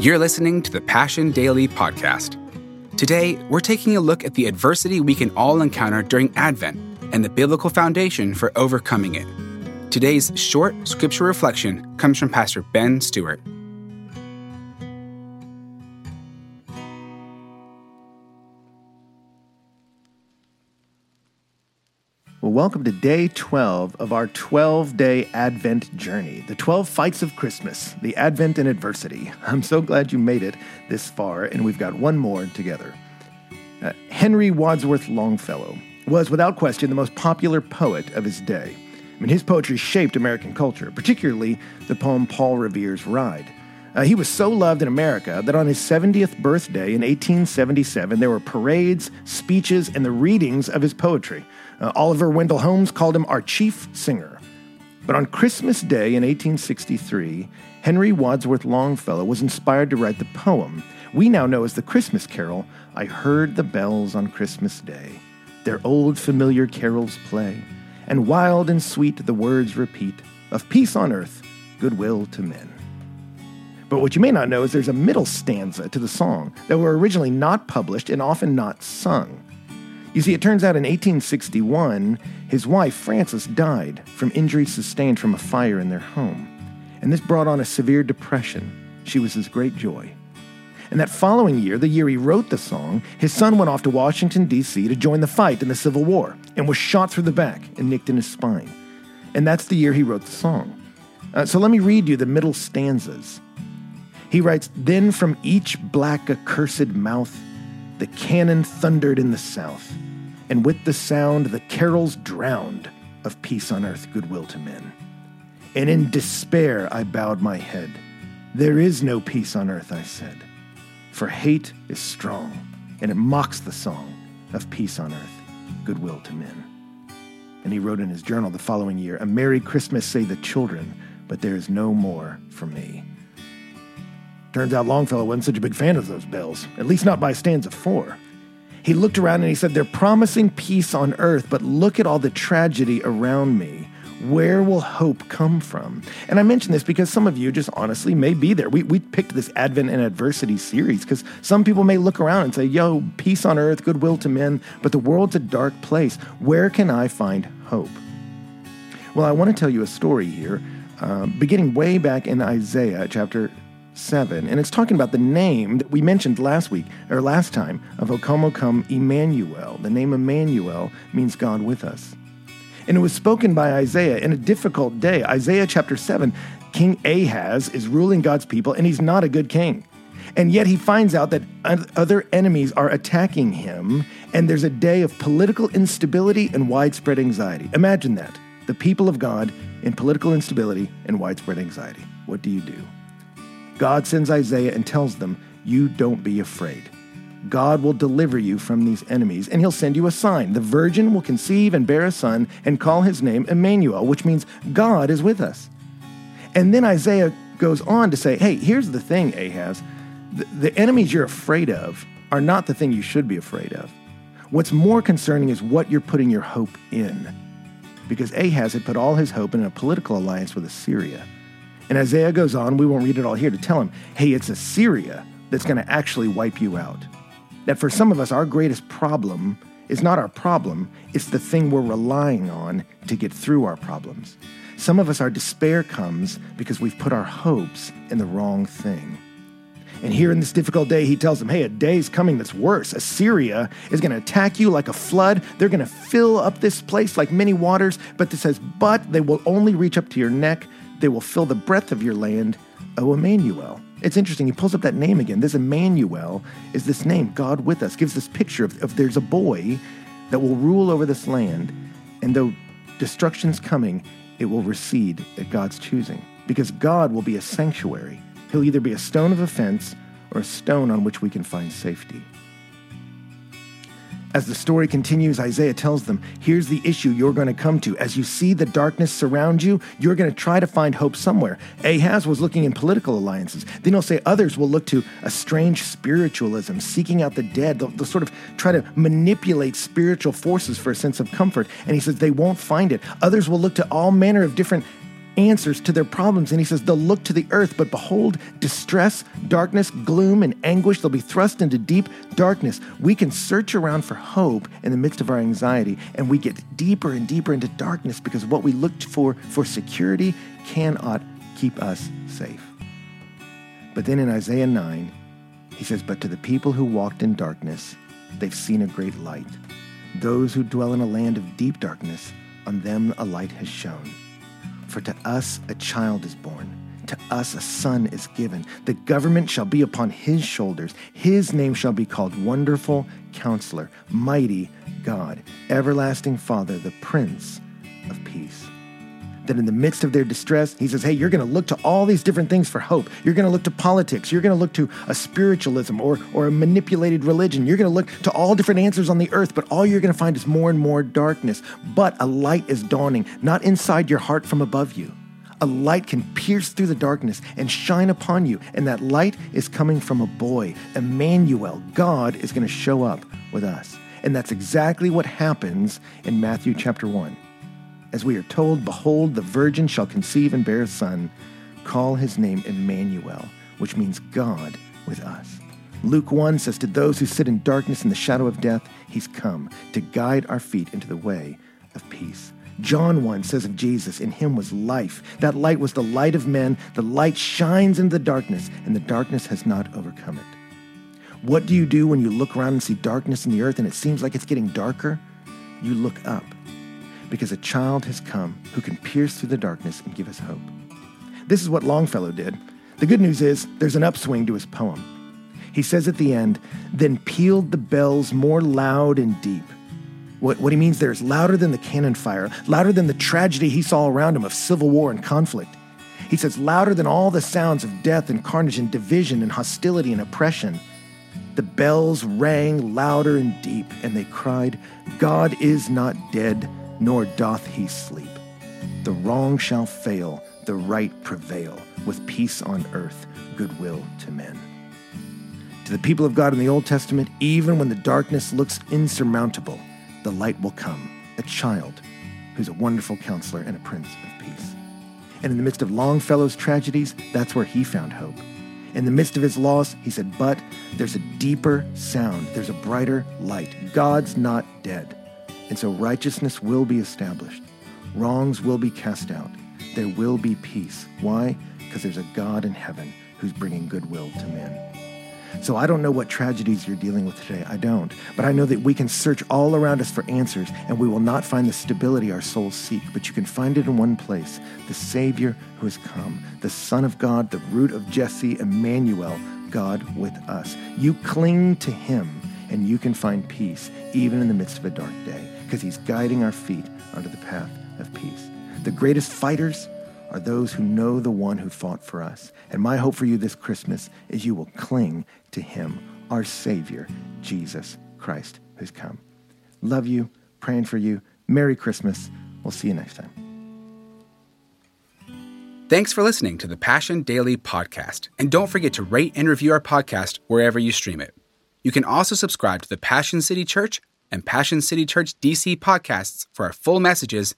You're listening to the Passion Daily Podcast. Today, we're taking a look at the adversity we can all encounter during Advent and the biblical foundation for overcoming it. Today's short scripture reflection comes from Pastor Ben Stuart. Welcome to day 12 of our 12 day Advent journey, the 12 fights of Christmas, the Advent and adversity. I'm so glad you made it this far, and we've got one more together. Uh, Henry Wadsworth Longfellow was, without question, the most popular poet of his day. I mean, his poetry shaped American culture, particularly the poem Paul Revere's Ride. Uh, he was so loved in America that on his 70th birthday in 1877, there were parades, speeches, and the readings of his poetry. Uh, Oliver Wendell Holmes called him our chief singer. But on Christmas Day in 1863, Henry Wadsworth Longfellow was inspired to write the poem we now know as the Christmas carol, I Heard the Bells on Christmas Day. Their old familiar carols play, and wild and sweet the words repeat of peace on earth, goodwill to men. But what you may not know is there's a middle stanza to the song that were originally not published and often not sung. You see, it turns out in 1861, his wife, Frances, died from injuries sustained from a fire in their home. And this brought on a severe depression. She was his great joy. And that following year, the year he wrote the song, his son went off to Washington, D.C. to join the fight in the Civil War and was shot through the back and nicked in his spine. And that's the year he wrote the song. Uh, so let me read you the middle stanzas. He writes Then from each black accursed mouth the cannon thundered in the south, and with the sound the carols drowned of peace on earth, goodwill to men. And in despair I bowed my head. There is no peace on earth, I said, for hate is strong, and it mocks the song of peace on earth, goodwill to men. And he wrote in his journal the following year A Merry Christmas, say the children, but there is no more for me. Turns out Longfellow wasn't such a big fan of those bells, at least not by stanza four. He looked around and he said, They're promising peace on earth, but look at all the tragedy around me. Where will hope come from? And I mention this because some of you just honestly may be there. We, we picked this Advent and Adversity series because some people may look around and say, Yo, peace on earth, goodwill to men, but the world's a dark place. Where can I find hope? Well, I want to tell you a story here, uh, beginning way back in Isaiah chapter 7. And it's talking about the name that we mentioned last week, or last time, of Okamokam Emmanuel. The name Emmanuel means God with us. And it was spoken by Isaiah in a difficult day. Isaiah chapter 7, King Ahaz is ruling God's people, and he's not a good king. And yet he finds out that other enemies are attacking him, and there's a day of political instability and widespread anxiety. Imagine that the people of God in political instability and widespread anxiety. What do you do? God sends Isaiah and tells them, You don't be afraid. God will deliver you from these enemies, and he'll send you a sign. The virgin will conceive and bear a son and call his name Emmanuel, which means God is with us. And then Isaiah goes on to say, Hey, here's the thing, Ahaz. The, the enemies you're afraid of are not the thing you should be afraid of. What's more concerning is what you're putting your hope in. Because Ahaz had put all his hope in a political alliance with Assyria. And Isaiah goes on, we won't read it all here, to tell him, hey, it's Assyria that's going to actually wipe you out. That for some of us, our greatest problem is not our problem, it's the thing we're relying on to get through our problems. Some of us, our despair comes because we've put our hopes in the wrong thing. And here in this difficult day, he tells them, hey, a day is coming that's worse. Assyria is going to attack you like a flood. They're going to fill up this place like many waters. But it says, but they will only reach up to your neck they will fill the breadth of your land, O Emmanuel. It's interesting. He pulls up that name again. This Emmanuel is this name, God with us, gives this picture of, of there's a boy that will rule over this land. And though destruction's coming, it will recede at God's choosing. Because God will be a sanctuary. He'll either be a stone of offense or a stone on which we can find safety. As the story continues, Isaiah tells them, Here's the issue you're going to come to. As you see the darkness surround you, you're going to try to find hope somewhere. Ahaz was looking in political alliances. Then he'll say others will look to a strange spiritualism, seeking out the dead. They'll, they'll sort of try to manipulate spiritual forces for a sense of comfort. And he says they won't find it. Others will look to all manner of different answers to their problems. And he says, They'll look to the earth, but behold, distress, darkness, gloom, and anguish. They'll be thrust into deep darkness. We can search around for hope in the midst of our anxiety, and we get deeper and deeper into darkness because what we looked for for security cannot keep us safe. But then in Isaiah 9, he says, But to the people who walked in darkness, they've seen a great light. Those who dwell in a land of deep darkness, on them a light has shone. For to us a child is born, to us a son is given. The government shall be upon his shoulders. His name shall be called Wonderful Counselor, Mighty God, Everlasting Father, the Prince of Peace that in the midst of their distress, he says, Hey, you're going to look to all these different things for hope. You're going to look to politics. You're going to look to a spiritualism or, or a manipulated religion. You're going to look to all different answers on the earth, but all you're going to find is more and more darkness. But a light is dawning, not inside your heart from above you. A light can pierce through the darkness and shine upon you, and that light is coming from a boy, Emmanuel. God is going to show up with us. And that's exactly what happens in Matthew chapter 1 as we are told, Behold, the virgin shall conceive and bear a son, call his name Emmanuel, which means God with us. Luke 1 says, To those who sit in darkness and the shadow of death, he's come to guide our feet into the way of peace. John 1 says of Jesus, In him was life. That light was the light of men. The light shines into the darkness, and the darkness has not overcome it. What do you do when you look around and see darkness in the earth and it seems like it's getting darker? You look up because a child has come who can pierce through the darkness and give us hope. This is what Longfellow did. The good news is there's an upswing to his poem. He says at the end, then pealed the bells more loud and deep. What, what he means there is louder than the cannon fire, louder than the tragedy he saw around him of civil war and conflict. He says, louder than all the sounds of death and carnage and division and hostility and oppression. The bells rang louder and deep, and they cried, God is not dead, nor doth he sleep. The wrong shall fail, the right prevail, with peace on earth, goodwill to men. To the people of God in the Old Testament, even when the darkness looks insurmountable, the light will come, a child who's a wonderful counselor and a prince of peace. And in the midst of Longfellow's tragedies, that's where he found hope. In the midst of his loss, he said, But there's a deeper sound, there's a brighter light. God's not dead. And so righteousness will be established, wrongs will be cast out, there will be peace. Why? Because there's a God in heaven who's bringing goodwill to men. So I don't know what tragedies you're dealing with today. I don't. But I know that we can search all around us for answers and we will not find the stability our souls seek. But you can find it in one place the Savior who has come, the Son of God, the root of Jesse, Emmanuel, God with us. You cling to him and you can find peace even in the midst of a dark day because he's guiding our feet onto the path of peace. The greatest fighters are those who know the one who fought for us. And my hope for you this Christmas is you will cling to him, our Savior, Jesus Christ, who's come. Love you, praying for you. Merry Christmas. We'll see you next time. Thanks for listening to the Passion Daily podcast. And don't forget to rate and review our podcast wherever you stream it. You can also subscribe to the Passion City Church and Passion City Church DC podcasts for our full messages